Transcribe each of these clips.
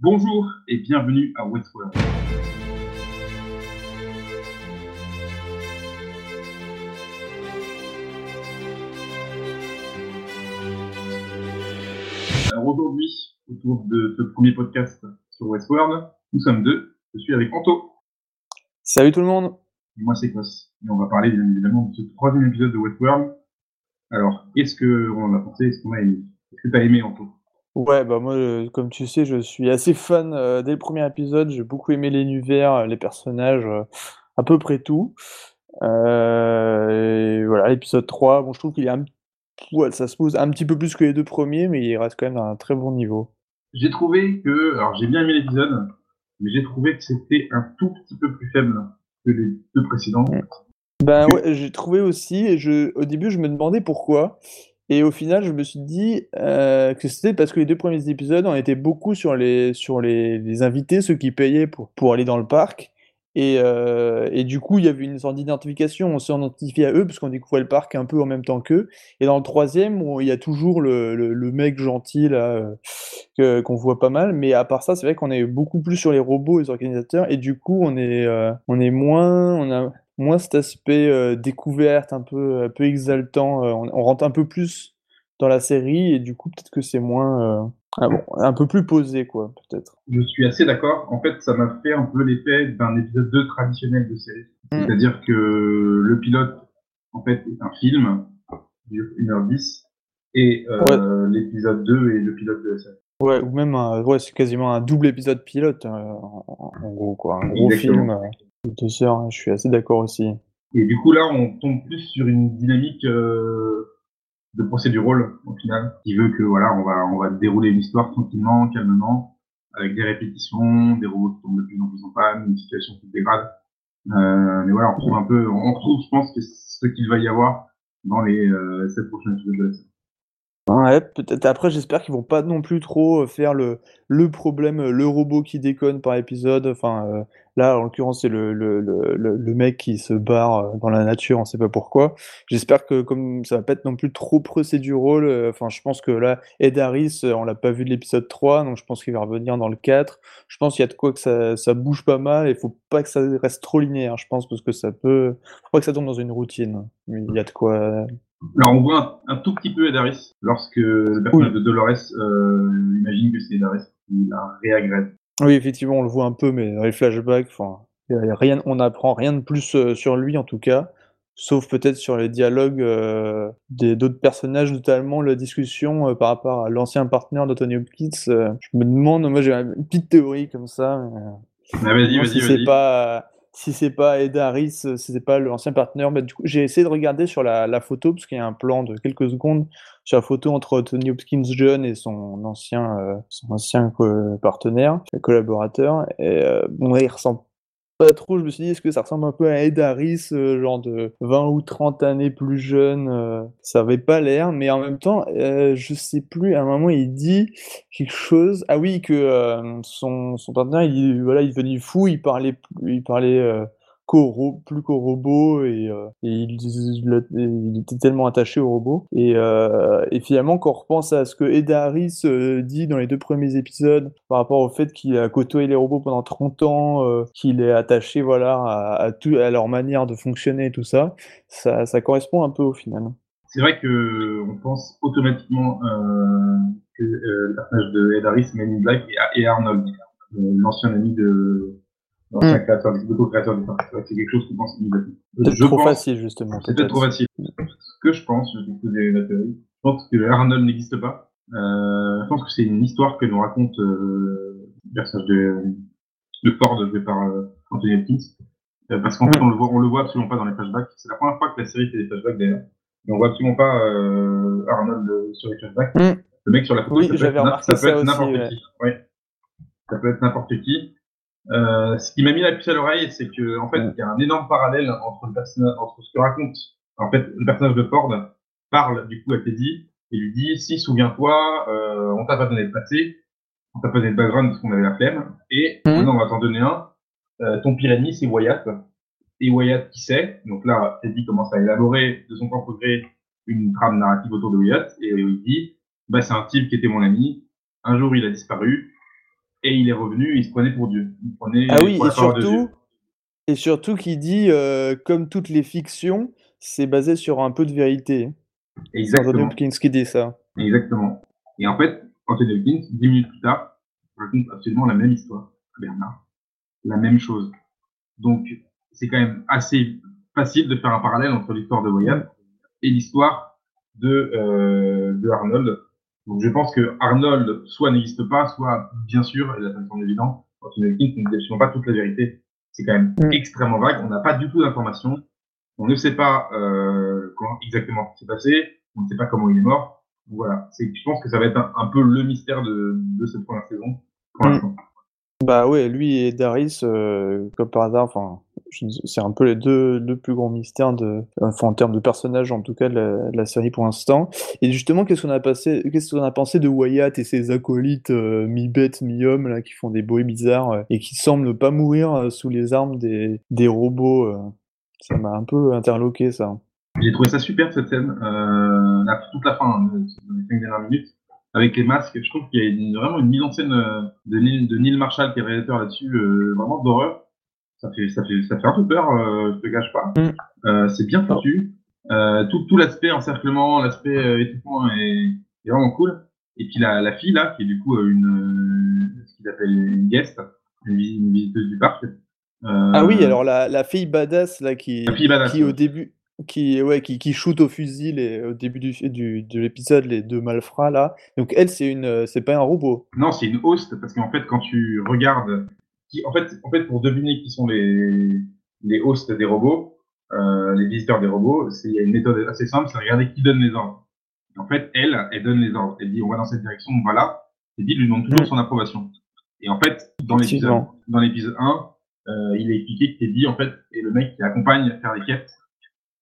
Bonjour et bienvenue à Westworld. Alors aujourd'hui, autour de ce premier podcast sur Westworld, nous sommes deux. Je suis avec Anto. Salut tout le monde. Et moi c'est Kos. Et on va parler bien évidemment de ce troisième épisode de Westworld. Alors, est-ce qu'on en a pensé? Est-ce qu'on a aimé? Est-ce que tu as aimé Anto? Ouais, bah moi, euh, comme tu sais, je suis assez fan euh, dès le premier épisode. J'ai beaucoup aimé l'univers, euh, les personnages, euh, à peu près tout. Euh, et voilà, l'épisode 3, bon, je trouve qu'il est un... ouais, ça se pose un petit peu plus que les deux premiers, mais il reste quand même à un très bon niveau. J'ai trouvé que, alors j'ai bien aimé l'épisode, mais j'ai trouvé que c'était un tout petit peu plus faible que les deux précédents. Ben ouais, j'ai trouvé aussi, et je, au début, je me demandais pourquoi. Et au final, je me suis dit euh, que c'était parce que les deux premiers épisodes, on était beaucoup sur les, sur les, invités, ceux qui payaient pour, pour aller dans le parc. Et, euh, et du coup, il y avait une sorte d'identification, on s'est identifié à eux parce qu'on découvrait le parc un peu en même temps qu'eux. Et dans le troisième, on- il y a toujours le, le, mec gentil euh, qu'on voit pas mal. Mais à part ça, c'est vrai qu'on est beaucoup plus sur les robots et les organisateurs. Et du coup, on est, on est moins, on a moins cet aspect euh, découverte, un peu, un peu exaltant. euh, on, on rentre un peu plus dans la série et du coup, peut-être que c'est moins, euh, ah bon, un peu plus posé, quoi, peut-être. Je suis assez d'accord. En fait, ça m'a fait un peu l'effet d'un épisode 2 traditionnel de série. Mm. C'est-à-dire que le pilote, en fait, est un film, dure 1h10, et euh, l'épisode 2 est le pilote de la série. Ouais, ou même, un- ouais, c'est quasiment un double épisode pilote, euh, en, en gros, quoi. Un gros Exactement. film euh, deux heures, hein, je suis assez d'accord aussi. Et du coup, là, on tombe plus sur une dynamique euh, de procédural, au final, qui veut que, voilà, on va, on va dérouler une histoire tranquillement, calmement, avec des répétitions, des robots qui tombent de plus en plus en panne, une situation qui se dégrade. Euh, mais voilà, on retrouve un peu, on retrouve, je pense, ce qu'il va y avoir dans les euh, sept prochains épisodes de la série. Ouais, peut-être. Après, j'espère qu'ils vont pas non plus trop euh, faire le, problème, euh, le robot qui déconne par épisode. Enfin, euh, là, en l'occurrence, c'est le, mec qui se barre dans la nature, on sait pas pourquoi. J'espère que comme ça va pas être non plus trop procédural, je pense que là, Ed Harris, on l'a pas vu de l'épisode 3, donc je pense qu'il va revenir dans le 4. Je pense qu'il y a de quoi que ça, bouge pas mal et faut pas que ça reste trop linéaire, je pense, parce que ça peut, faut pas que ça tombe dans une routine. Il y a de quoi, Alors, on voit un, un tout petit peu Ed Harris lorsque le personnage de Dolores euh, imagine que c'est Ed Harris qui la réagresse. Oui, effectivement, on le voit un peu, mais dans les flashbacks, enfin, rien, on n'apprend rien de plus euh, sur lui en tout cas, sauf peut-être sur les dialogues euh, des d'autres personnages, notamment la discussion par rapport à l'ancien partenaire d'Anthony Hopkins. je me demande, moi j'ai une petite théorie comme ça, mais, Ah, vas-y, moi, vas-y, si c'est pas si c'est pas Ed Harris, euh, si c'est pas l'ancien partenaire, mais du coup j'ai essayé de regarder sur la, photo parce qu'il y a un plan de quelques secondes sur la photo entre Tony Hopkins jeune et son ancien euh, son ancien co- partenaire, collaborateur. Et euh, bon, il ressemble pas trop. Je me suis dit, est-ce que ça ressemble un peu à Ed Harris, euh, genre de 20 ou 30 années plus jeune euh, Ça avait pas l'air, mais en même temps, euh, je sais plus. À un moment, il dit quelque chose. Ah oui, que euh, son, son partenaire, il, voilà, il devenait fou. Il parlait, il parlait euh, plus qu'au robot et, euh, il, était tellement attaché au robot. Et, euh, et finalement, quand on repense à ce que Ed Harris euh, dit dans les deux premiers épisodes par rapport au fait qu'il a côtoyé les robots pendant 30 ans, qu'il est attaché voilà, à, tout, à leur manière de fonctionner et tout ça, ça, correspond un peu au final. C'est vrai que on pense automatiquement que le personnage de Ed Harris, Men in Black et, Arnold, l'ancien ami de l'ancien Mm. créateur, l'auto-créateur du parc. C'est C'est quelque chose qu'on pense immédiatement. Je trop pense- facile, justement. C'est peut-être trop facile. Ce que je pense, je vais poser la théorie, je pense que Arnold n'existe pas. Euh, je pense que c'est une histoire que nous raconte euh, le personnage de, de Ford joué par euh, Anthony Hopkins. Euh, parce qu'en fait, on le voit, on le voit absolument pas dans les flashbacks. C'est la première fois que la série fait des flashbacks d'ailleurs. Mais on voit absolument pas euh, Arnold euh, sur les flashbacks. Mm. Le mec sur la photo, Oui, ça peut être, ça peut être n'importe ouais. qui. Ouais. Ça peut être n'importe qui. Euh, ce qui m'a mis la puce à l'oreille, c'est que en fait, il y a un énorme parallèle entre le personnage, entre ce que raconte en fait le personnage de Ford parle du coup à Teddy et lui dit si souviens-toi, euh, on t'a pas donné le passé, on t'a pas donné le background parce qu'on avait la flemme et Mhm. maintenant on va t'en donner un. Euh, ton pire ennemi c'est Wyatt et Wyatt qui sait? Donc là, Teddy commence à élaborer de son propre gré une trame narrative autour de Wyatt et il dit bah c'est un type qui était mon ami. Un jour il a disparu. Et il est revenu, il se prenait pour Dieu. Il prenait Ah oui, pour et surtout, et surtout qui dit, euh, comme toutes les fictions, c'est basé sur un peu de vérité. Exactement. Hopkins qui dit ça. Exactement. Et en fait, Anthony Hopkins, dix minutes plus tard, raconte absolument la même histoire Bernard. La même chose. Donc, c'est quand même assez facile de faire un parallèle entre l'histoire de Wyatt et l'histoire de, euh, de Arnold. Donc, je pense que Arnold, soit n'existe pas, soit, bien sûr, et là, ça me semble évident, Anthony Hopkins ne absolument pas toute la vérité. C'est quand même Mm. extrêmement vague. On n'a pas du tout d'informations. On ne sait pas euh, comment exactement ce qui s'est passé. On ne sait pas comment il est mort. Voilà. C'est, je pense que ça va être un, un peu le mystère de, de cette première saison pour Mm. l'instant. Bah ouais, lui et Daris, euh, comme par hasard, enfin, c'est un peu les deux, plus grands mystères en termes de personnages, en tout cas, de la, série pour l'instant. Et justement, qu'est-ce qu'on a pensé de Wyatt et ses acolytes, euh, mi-bêtes, mi-hommes, là, qui font des bruits bizarres, euh, et qui semblent ne pas mourir euh, sous les armes des, robots, ça m'a un peu interloqué, ça. J'ai trouvé ça super cette scène, toute la fin, hein, dans les cinq dernières minutes, avec les masques. Je trouve qu'il y a vraiment une mise en scène de Neil, Marshall qui est réalisateur là-dessus, vraiment d'horreur. Ça fait, ça fait, ça fait un peu peur, euh, je te cache pas. Mm. Euh, c'est bien foutu. Euh, tout, tout l'aspect encerclement, l'aspect euh, étouffement est, est vraiment cool. Et puis la, la fille là, qui est du coup une, ce qu'il appelle une guest, une, une visiteuse du parc. Ah oui, alors la, la fille badass, là, qui, La fille badass, qui au début, qui, ouais, qui, qui shoot au fusil les, au début du, du, de l'épisode, les deux malfrats, là. Donc elle, c'est une, c'est pas un robot. Non, c'est une host parce qu'en fait, quand tu regardes, qui, en fait, en fait, pour deviner qui sont les les hosts des robots, euh, les visiteurs des robots, c'est il y a une méthode assez simple, c'est regarder qui donne les ordres. Et en fait, elle, elle donne les ordres. Elle dit on va dans cette direction, on va là. Et lui demande toujours Mm. son approbation. Et en fait, dans l'épisode dans l'épisode 1, euh, il est expliqué que Teddy en fait est le mec qui accompagne à faire les quêtes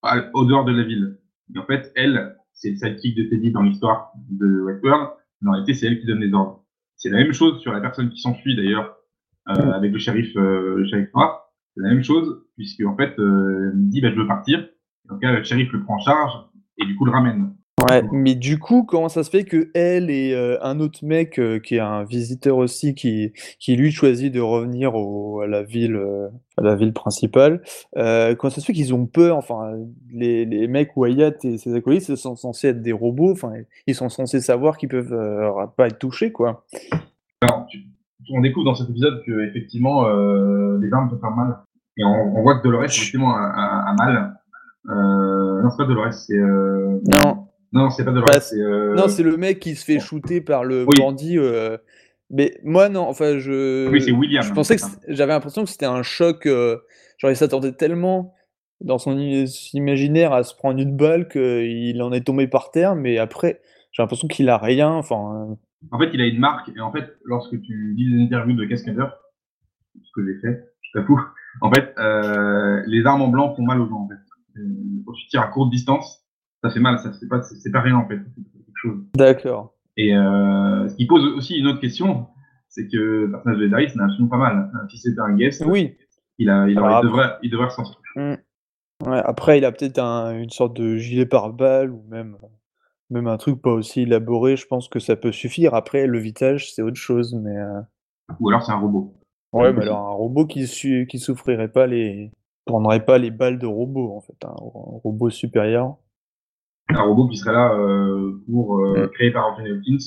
à- au dehors de la ville. Et en fait, elle, c'est le sidekick de Teddy dans l'histoire de Westworld, mais en réalité, c'est elle qui donne les ordres. C'est la même chose sur la personne qui s'enfuit d'ailleurs euh, Mm. avec le shérif, euh, le shérif noir. C'est la même chose puisque en fait, euh, il dit bah, je veux partir. Donc là, le shérif le prend en charge et du coup le ramène. Ouais, mais du coup, comment ça se fait que elle et euh, un autre mec euh, qui est un visiteur aussi, qui, qui lui choisit de revenir au, à la ville, euh, à la ville principale, comment ça se fait qu'ils ont peur, enfin, les, les mecs Wyatt et ses acolytes, sont censés être des robots, enfin, ils sont censés savoir qu'ils peuvent pas être touchés, quoi. Alors, tu- on découvre dans cet épisode que effectivement euh, les armes peuvent faire mal. Et on, on voit que Dolores effectivement a, a- a mal. Euh, non, c'est pas Dolores, c'est euh... Non, non, c'est pas Dolores, Bah, c'est euh... non, c'est le mec qui se fait shooter par le Oui. bandit. Mais moi, non, enfin, je. oui, c'est William. Je pensais que j'avais l'impression que c'était un choc. genre, il s'attendait tellement dans son imaginaire à se prendre une balle qu'il en est tombé par terre, mais après, j'ai l'impression qu'il a rien. Enfin, euh, En fait, il a une marque, et en fait, lorsque tu lis les interviews de Cascader, ce que j'ai fait, je t'avoue, en fait, euh, les armes en blanc font mal aux gens, en fait. Euh, Quand tu tires à courte distance, ça fait mal, ça, c'est pas, c'est pas rien, en fait. C'est quelque chose. d'accord. Et euh, ce qui pose aussi une autre question, c'est que le personnage de Daris n'a absolument pas mal. Si c'était un guest, Oui. il, a, il, devrait, il devrait s'en sortir. Ouais, après, il a peut-être un- une sorte de gilet pare-balles ou même, même un truc pas aussi élaboré. Je pense que ça peut suffire. Après, le vitage, c'est autre chose, mais. euh, Ou alors c'est un robot. Ouais, mais alors un robot qui, su- qui souffrirait pas les prendrait pas les balles de robot en fait, un, un robot supérieur. Un robot qui serait là euh, pour euh, Mm. créé par Anthony Hopkins.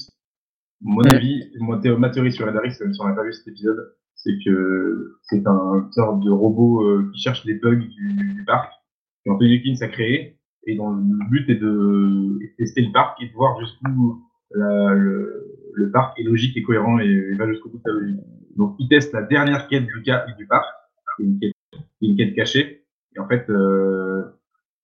Mon Mm. avis, mon thé- ma théorie sur Daris, même si on n'a pas vu cet épisode, c'est que c'est un sorte de robot euh, qui cherche les bugs du, du parc que Anthony Hopkins a créé et dont le but est de est de tester le parc et de voir jusqu'où le, parc est logique et cohérent et, va jusqu'au bout de sa logique. Donc il teste la dernière quête du, du parc, qui une quête, cachée, et en fait, euh,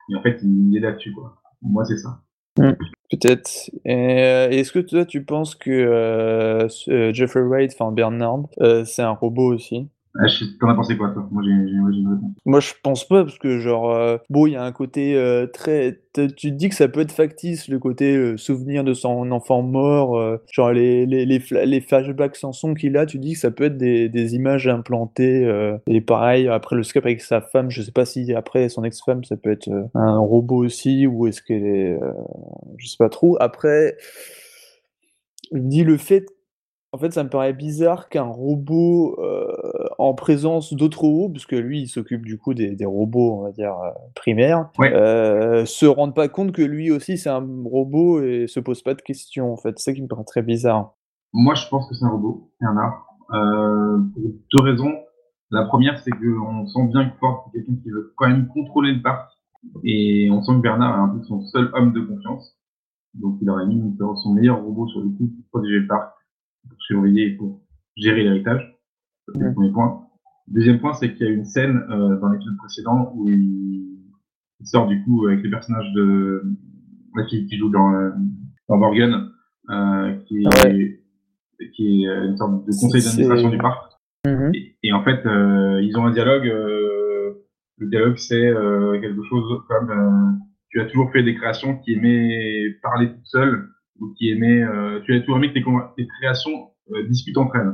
et en fait il est là-dessus. Moi c'est ça. Peut-être. Et, euh, Est-ce que toi tu penses que euh, Jeffrey Wright, enfin Bernard, c'est un robot aussi? Ah, T'en as pensé quoi toi? Moi j'ai une. Moi je pense pas parce que genre euh, bon il y a un côté euh, très tu te dis que ça peut être factice le côté euh, souvenir de son enfant mort genre les les les, fla- les flashbacks sans son qu'il a tu dis que ça peut être des, des images implantées et pareil après le Skype avec sa femme je sais pas si après son ex-femme ça peut être un robot aussi ou est-ce qu'elle est je sais pas trop après je me dis le fait En fait, ça me paraît bizarre qu'un robot, heu, en présence d'autres robots, puisque lui, il s'occupe du coup des des robots, on va dire, heu, primaires, Ouais. heu, se rende pas compte que lui aussi c'est un robot et se pose pas de questions, en fait. C'est ça qui me paraît très bizarre. Moi, je pense que c'est un robot, Bernard, heu, pour 2 raisons. La première, c'est qu'on sent bien que Ford, c'est quelqu'un qui veut quand même contrôler le parc et on sent que Bernard est un peu son seul homme de confiance. Donc il aurait mis son meilleur robot sur le coup pour protéger le parc, pour surveiller et pour gérer l'héritage. C'est le premier point. Deuxième point, c'est qu'il y a une scène, heu, dans l'épisode précédent où il il sort du coup avec les personnages de qui qui jouent dans, heu, dans Morgan, heu, qui est Ouais. qui est, heu, une sorte de conseil d'administration du parc mmh mh. et et en fait, heu, ils ont un dialogue, le dialogue c'est, quelque chose comme, «Tu as toujours fait des créations qui aimaient parler toutes seules ou qui aimaient, heu, tu as toujours aimé que tes tes créations, heu, discutent entre elles»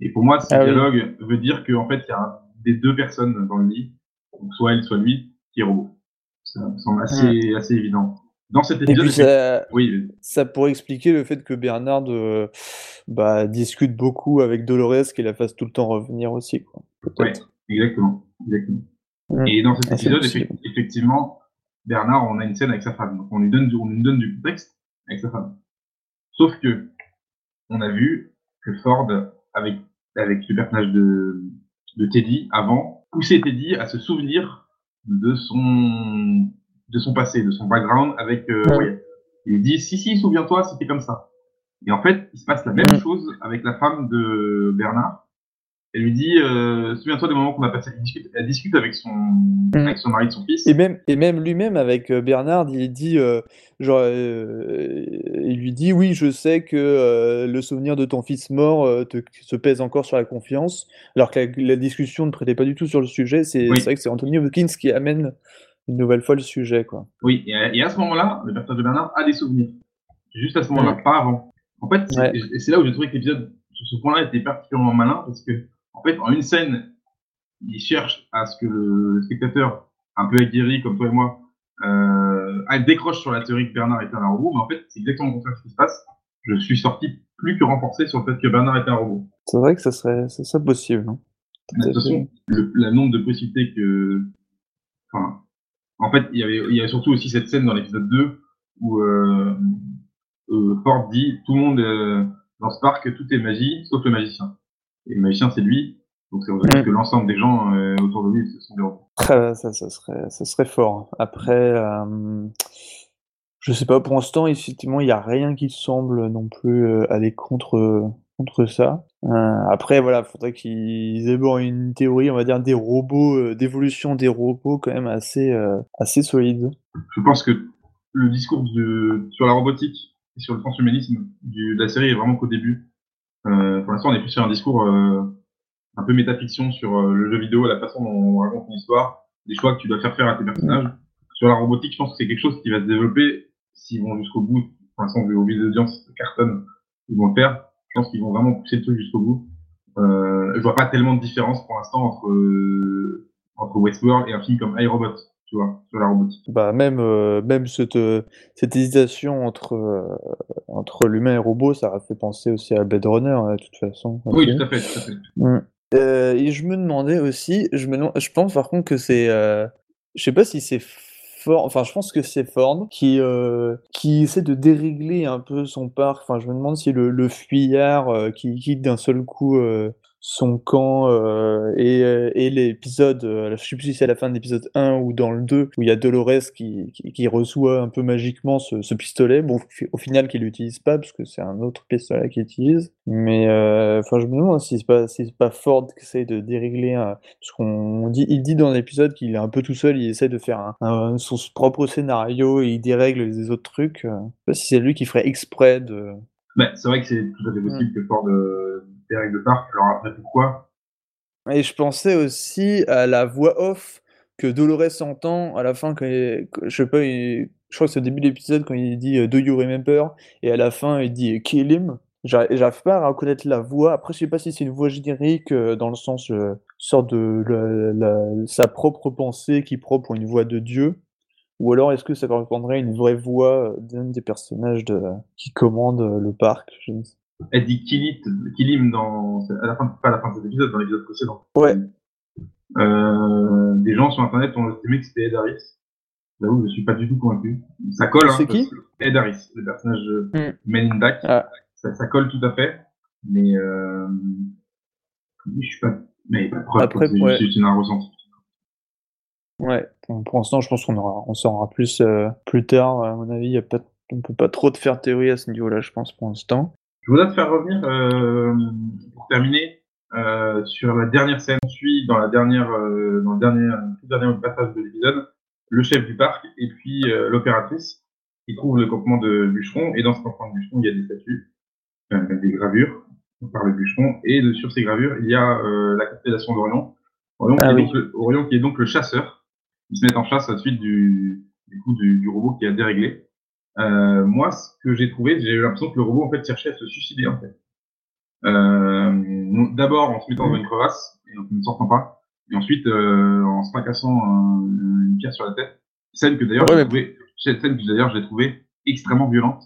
et pour moi, ce Ah oui. dialogue veut dire qu'en fait, il y a des 2 personnes dans le lit, donc soit elle, soit lui, qui est robot. Ça me semble Mmh. assez évident. Dans cet Et épisode, ça oui, ça pourrait expliquer le fait que Bernard, heu, bah, discute beaucoup avec Dolores, qui la fasse tout le temps revenir aussi, quoi, Ouais, peut-être. exactement, exactement Mmh. et dans cet Ah, épisode, effectivement, Bernard, on a une scène avec sa femme, donc on lui donne du on lui donne du contexte avec sa femme. Sauf qu'on a vu que Ford, avec avec le personnage de de Teddy avant, poussait Teddy à se souvenir de son de son passé, de son background avec, heu, Mmh. Wyatt. Il dit: «Si, si, souviens-toi, c'était comme ça» et en fait, il se passe la même Mmh. chose avec la femme de Bernard. Elle lui dit, heu: «Souviens-toi des moments qu'on a passés» elle discute elle discute avec son Mmh avec son mari de son fils. et même et même lui-même avec, heu, Bernard, il dit, heu, genre, il lui dit: «Oui, je sais que, le souvenir de ton fils mort, te se pèse encore sur la confiance», alors que la la discussion ne prêtait pas du tout sur le sujet. C'est Oui. vrai que c'est Anthony Hopkins qui amène une nouvelle fois le sujet, quoi. Oui et à et à ce moment-là, le personnage de Bernard a des souvenirs. Juste à ce moment-là, pas avant. En fait, c'est Ouais. et c'est là où j'ai trouvé que l'épisode, sur ce point-là, était particulièrement malin parce qu'en fait, en une scène, il cherche à ce que le spectateur, un peu aguerri comme toi et moi, heu, ah, décroche sur la théorie que Bernard était un robot, mais en fait, c'est exactement le contraire qui se passe. Je suis sorti plus que renforcé sur le fait que Bernard était un robot. C'est vrai que ça serait ça serait possible, hein. De toute façon, le la nombre de possibilités que enfin, en fait, il y avait il y avait surtout aussi cette scène dans l'épisode 2 où, heu heu, Ford dit: «Tout le monde, heu, dans ce parc, tout est magie, sauf le magicien» et le magicien, c'est lui, donc ça voudrait dire Mmh. que l'ensemble des gens, heu, autour de lui, ce sont des robots. Ça ça serait ça serait fort. Après, hem, je sais pas, pour l'instant, effectivement, il y a rien qui semble non plus, heu, aller contre, contre ça. Heu, après, voilà, faudrait qu'ils élaborent une théorie, on va dire, des robots, d'évolution des robots quand même assez, assez solide. Je pense que le discours de sur la robotique et sur le transhumanisme de la série est vraiment qu'au début. Heu, pour l'instant, on est plus sur un discours, heu, un peu métafiction sur, heu, le jeu vidéo, la façon dont on raconte une histoire, les choix que tu dois faire faire à tes personnages. Sur la robotique, je pense que c'est quelque chose qui va se développer s'ils vont jusqu'au bout. Pour l'instant, vu au vu des audiences cartonnent, ils vont le faire. Je pense qu'ils vont vraiment pousser le truc jusqu'au bout. Heu, je vois pas tellement de différence pour l'instant entre, heu, entre Westworld et un film comme iRobot, tu vois? Sur la robotique. Bah, même, heu, même cette, heu, cette hésitation entre, heu, entre l'humain et le robot, ça m'a fait penser aussi à Blade Runner, hein, de toute façon, Oui, tout à fait, tout à fait. Heu et je me demandais aussi, je me je pense par contre que c'est, je sais pas si c'est Ford, enfin, je pense que c'est Ford qui, qui essaie de dérégler un peu son parc. Enfin, je me demande si le le fuyard, qui quitte d'un seul coup, son camp, heu et heu et l'épisode, heu, je sais plus si c'est à la fin de l'épisode 1 ou dans le 2 où il y a Dolores qui qui qui reçoit un peu magiquement ce ce pistolet. Bon, au final, qu'il utilise pas parce que c'est un autre pistolet qu'il utilise. Mais heu, enfin, je me demande si c'est pas si pas Ford qui essaie de dérégler un parce qu'on dit il dit dans l'épisode qu'il est un peu tout seul, il essaie de faire un un son propre scénario et il dérègle les autres trucs, je sais pas si c'est lui qui ferait exprès de Bah, c'est vrai que c'est tout à fait Mmh. possible que Ford, parc. Alors après, pourquoi? Et je pensais aussi à la voix off que Dolores entend à la fin je sais pas, je crois que c'est au début de l'épisode quand il dit, heu: «Do you remember?» et à la fin il dit: «Kill him». J'arri j'arrive pas à reconnaître la voix. Après, je sais pas si c'est une voix générique, heu, dans le sens, heu, sorte de sa propre pensée qui pour une voix de Dieu ou alors est-ce que ça correspondrait à une vraie voix, d'un des personnages qui commande, le parc? Je ne sais elle dit Kill Killim dans, à la fin, pas à la fin de cet épisode, dans l'épisode précédent. Ouais. Euh, des gens sur internet ont estimé que c'était Ed Harris. J'avoue, je suis pas du tout convaincu. Ça colle, hein. C'est qui Ed Harris, le personnage de Hmm. Men in Black. Ah. Ça, ça colle tout à fait. Mais, euh, je suis pas, mais pas de preuve, Après, c'est ouais. juste un ressenti. Ouais, pour, pour l'instant, je pense qu'on aura, on saura plus euh, plus tard. À mon avis, y a pas, on peut pas trop te faire théorie à ce niveau-là, je pense, pour l'instant. Je voudrais te faire revenir, euh, pour terminer, euh, sur la dernière scène. On suit dans la dernière, euh, dans le dernier, tout dernier passage de l'épisode, le chef du parc et puis euh, l'opératrice qui trouve le campement de bûcheron. Et dans ce campement de bûcheron, il y a des statues, euh, des gravures par le bûcheron. Et de, sur ces gravures, il y a euh, la constellation d'Orion. Orion, Ah qui est oui. donc le, Orion qui est donc le chasseur. Ils se mettent en chasse à la suite du, du coup du, du robot qui a déréglé. Euh, moi, ce que j'ai trouvé, j'ai eu l'impression que le robot en fait cherchait à se suicider en fait. Euh, D'abord en se mettant dans une crevasse et en ne sortant pas, et ensuite euh, en se fracassant un- une pierre sur la tête. Scène que d'ailleurs Ouais, j'ai mais- cette scène que d'ailleurs j'ai trouvé extrêmement violente.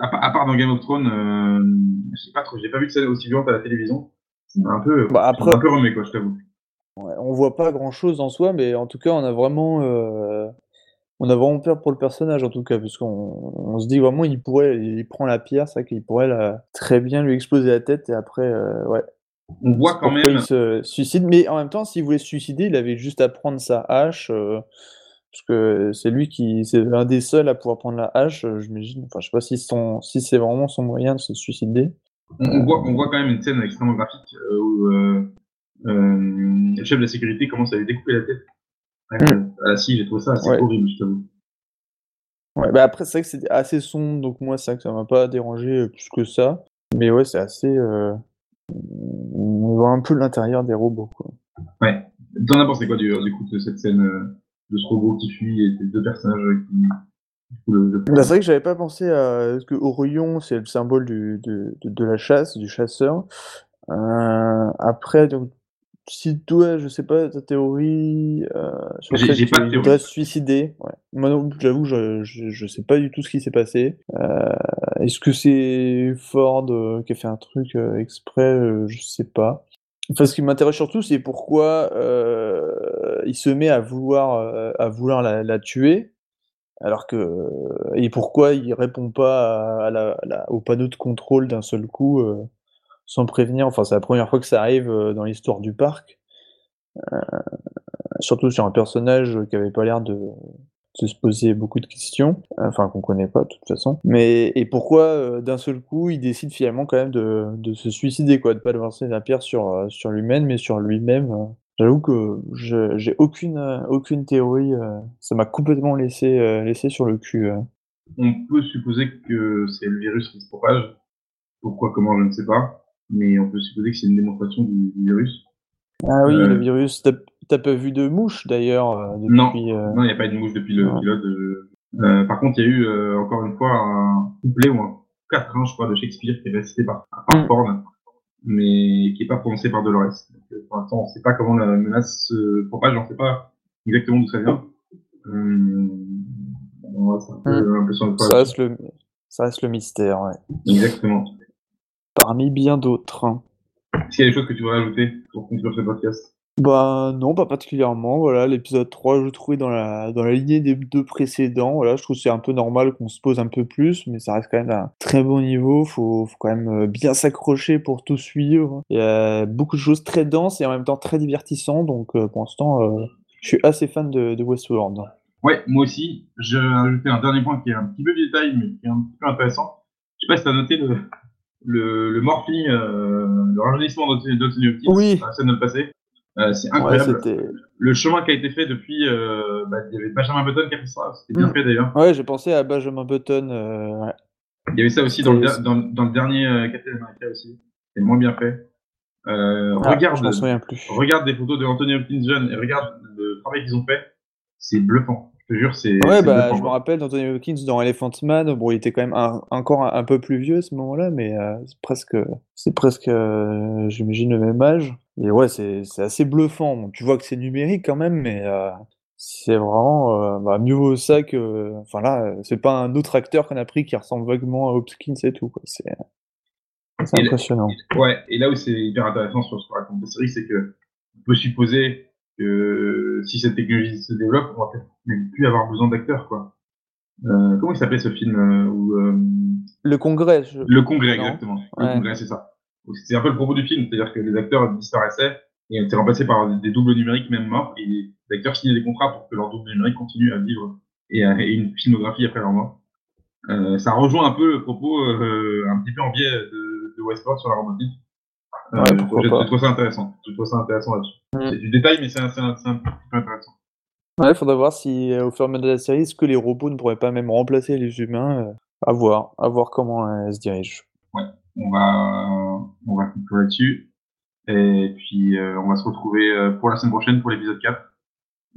À, pa- à part dans Game of Thrones, euh, je sais pas trop, j'ai pas vu de scène aussi violente à la télévision. M'a un peu, Bah, après- un peu remué quoi, je t'avoue. Ouais, on voit pas grand-chose en soi, mais en tout cas, on a vraiment, on a vraiment peur pour le personnage, en tout cas, parce qu'on on se dit vraiment, il pourrait, il prend la pierre, vrai qu'il pourrait la- très bien lui exploser la tête, et après, euh, ouais. On voit quand Pourquoi même, il se suicide, mais en même temps, s'il voulait se suicider, il avait juste à prendre sa hache, euh, parce que c'est lui qui, c'est l'un des seuls à pouvoir prendre la hache, euh, j'imagine. Enfin, je sais pas si son, si c'est vraiment son moyen de se suicider. on, on voit, on voit quand même une scène extrêmement graphique où euh, le chef de la sécurité commence à lui découper la tête. La scie, j'ai trouvé ça assez Ouais. horrible, t'avoue. Ouais, bah après, c'est vrai que c'est assez sombre, donc moi, c'est vrai que ça m'a pas dérangé euh, plus que ça. Mais ouais, c'est assez. euh, On voit un peu l'intérieur des robots, quoi. Ouais. T'en as pensé quoi du, du coup de cette scène euh, de ce robot qui fuit et ces deux personnages qui. le- Bah, c'est vrai que j'avais pas pensé à ce que Orion, c'est le symbole du, de, de, de la chasse, du chasseur. Euh, après, donc, si toi, je sais pas, ta théorie euh, sur le fait pas de se suicider. Ouais. Moi, non, j'avoue, je, je, je sais pas du tout ce qui s'est passé. Euh, Est-ce que c'est Ford euh, qui a fait un truc euh, exprès euh, Je sais pas. Enfin, ce qui m'intéresse surtout, c'est pourquoi euh, il se met à vouloir, à vouloir la, la tuer, alors que et pourquoi il répond pas à, à la, à la- au panneau de contrôle d'un seul coup sans prévenir. Enfin, c'est la première fois que ça arrive euh, dans l'histoire du parc, Euh, surtout sur un personnage qui avait pas l'air de, se poser beaucoup de questions, enfin qu'on connaît pas de toute façon. Mais et pourquoi euh, d'un seul coup il décide finalement quand même de, se suicider quoi, de pas lancer la pierre sur sur lui-même mais sur lui-même. J'avoue que j'ai aucune aucune théorie. ça m'a complètement laissé laissé sur le cul. On peut supposer que c'est le virus qui se propage. Pourquoi, comment, je ne sais pas. Mais on peut supposer que c'est une démonstration du, du virus. Ah oui, Euh, le virus. T'as pas vu de mouche d'ailleurs euh, Non. depuis. euh, Non, il n'y a pas eu de mouche depuis le Ouais. pilote. euh. Euh, par contre, il y a eu euh, encore une fois un couplet ou un quatrain, je crois, de Shakespeare qui est récité par, par Mm. Ford, mais qui n'est pas prononcé par Dolores. Donc, euh, pour l'instant, on ne sait pas comment la menace se propage, on ne sait pas exactement d'où ça vient. Voilà, c'est un peu, un peu sur le Ça reste le ça reste le mystère. Ouais. Exactement. Parmi bien d'autres. hein. Est-ce qu'il y a des choses que tu voudrais ajouter pour conclure ce podcast? Bah non, pas particulièrement. Voilà, l'épisode 3, je le trouvais dans la, dans la lignée des deux précédents. Voilà, je trouve que c'est un peu normal qu'on se pose un peu plus, mais ça reste quand même à un très bon niveau. Faut, faut quand même euh, bien s'accrocher pour tout suivre. Il y a beaucoup de choses très denses et en même temps très divertissantes. Donc euh, pour l'instant, euh, je suis assez fan de, de Westworld. Ouais, moi aussi. Je vais ajouter un dernier point qui est un petit peu détail, mais qui est un petit peu intéressant. Je sais pas si tu as noté le, le, le morphing, euh, le rajeunissement d'Anthony Hopkins Oui. la scène de le passé. Euh, c'est incroyable. c'était. le chemin qui a été fait depuis, euh, bah, il y avait Benjamin Button qui a fait ça, c'était bien Mm. fait d'ailleurs. Ouais, j'ai pensé à Benjamin Button. euh, ouais. Il y avait ça aussi dans le, C'était- der- dans, dans le dernier euh, Captain America aussi. C'est moins bien fait. Ah, regarde, je plus. regarde des photos de Anthony Hopkins jeune et regarde le travail qu'ils ont fait. C'est bluffant. Je te jure, c'est. Ouais, bah, je me rappelle d'Anthony Hopkins dans Elephant Man. Bon, il était quand même un- encore un, un peu plus vieux à ce moment-là, mais euh, c'est presque, c'est presque, euh, j'imagine, le même âge. Et ouais, c'est, c'est assez bluffant. Bon, tu vois que c'est numérique quand même, mais euh, c'est vraiment, bah, mieux vaut ça que, enfin là, c'est pas un autre acteur qu'on a pris qui ressemble vaguement à Hopkins et tout, quoi. C'est, impressionnant. Ouais, et là où c'est hyper intéressant sur ce que raconte la série, c'est que on peut supposer que si cette technologie se développe, on va peut-être plus avoir besoin d'acteurs, quoi. Euh, comment il s'appelait ce film euh, où, euh, Le congrès, je- Le Congrès, Non. exactement. Le. Congrès, c'est ça. C'est un peu le propos du film, c'est-à-dire que les acteurs disparaissaient et étaient remplacés par des doubles numériques même morts, et les acteurs signaient des contrats pour que leur double numérique continue à vivre et, à- et une filmographie après leur mort. Ça rejoint un peu le propos un petit peu en biais de, de Westworld sur la robotique. Ouais, je, pas. je trouve ça intéressant. Je trouve ça intéressant là-dessus. Mm. C'est du détail, mais c'est un, c'est un, c'est un petit peu intéressant. Ouais, faudra voir si euh, au fur et à mesure de la série, est-ce que les robots ne pourraient pas même remplacer les humains euh, À voir, à voir comment euh, elle se dirige. On va, on va conclure là-dessus. Et puis, euh, on va se retrouver euh, pour la semaine prochaine pour l'épisode 4.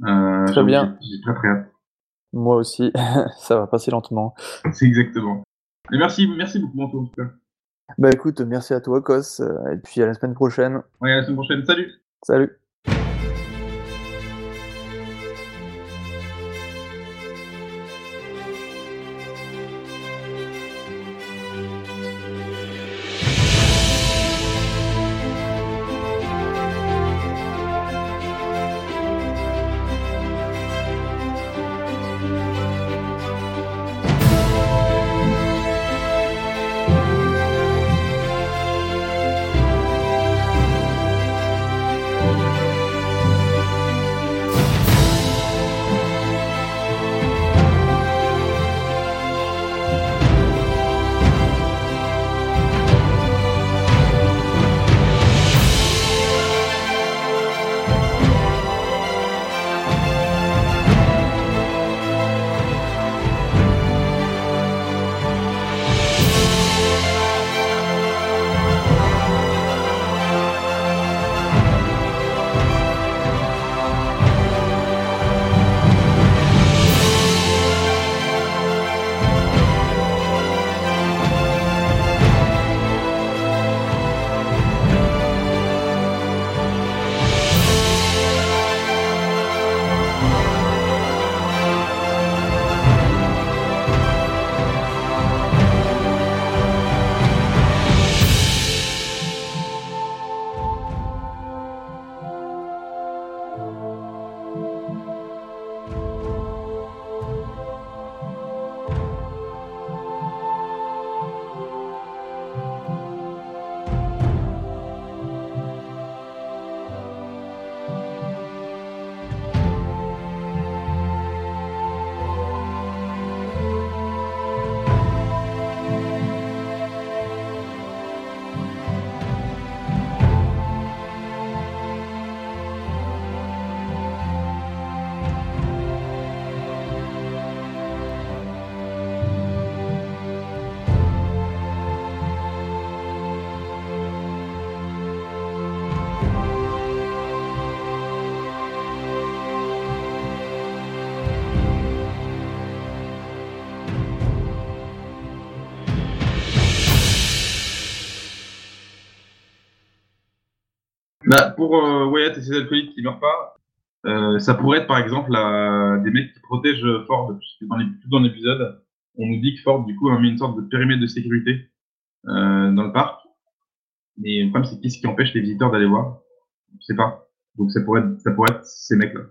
Euh, Très j'avoue, bien. J'ai j'ai très très hâte. Moi aussi, ça va passer lentement. C'est exactement. Et merci, merci beaucoup, Anto, en tout cas. Bah écoute, merci à toi, Kos, euh, et puis à la semaine prochaine. Ouais, à la semaine prochaine. Salut! Salut Bah, pour euh, Wyatt et ses alcooliques qui meurent pas, euh, ça pourrait être par exemple des mecs qui protègent Ford, puisque dans tout dans l'épisode, on nous dit que Ford du coup a mis une sorte de périmètre de sécurité euh, dans le parc. Mais le problème c'est qu'est-ce qui empêche les visiteurs d'aller voir? Je sais pas. Donc ça pourrait être ces mecs-là.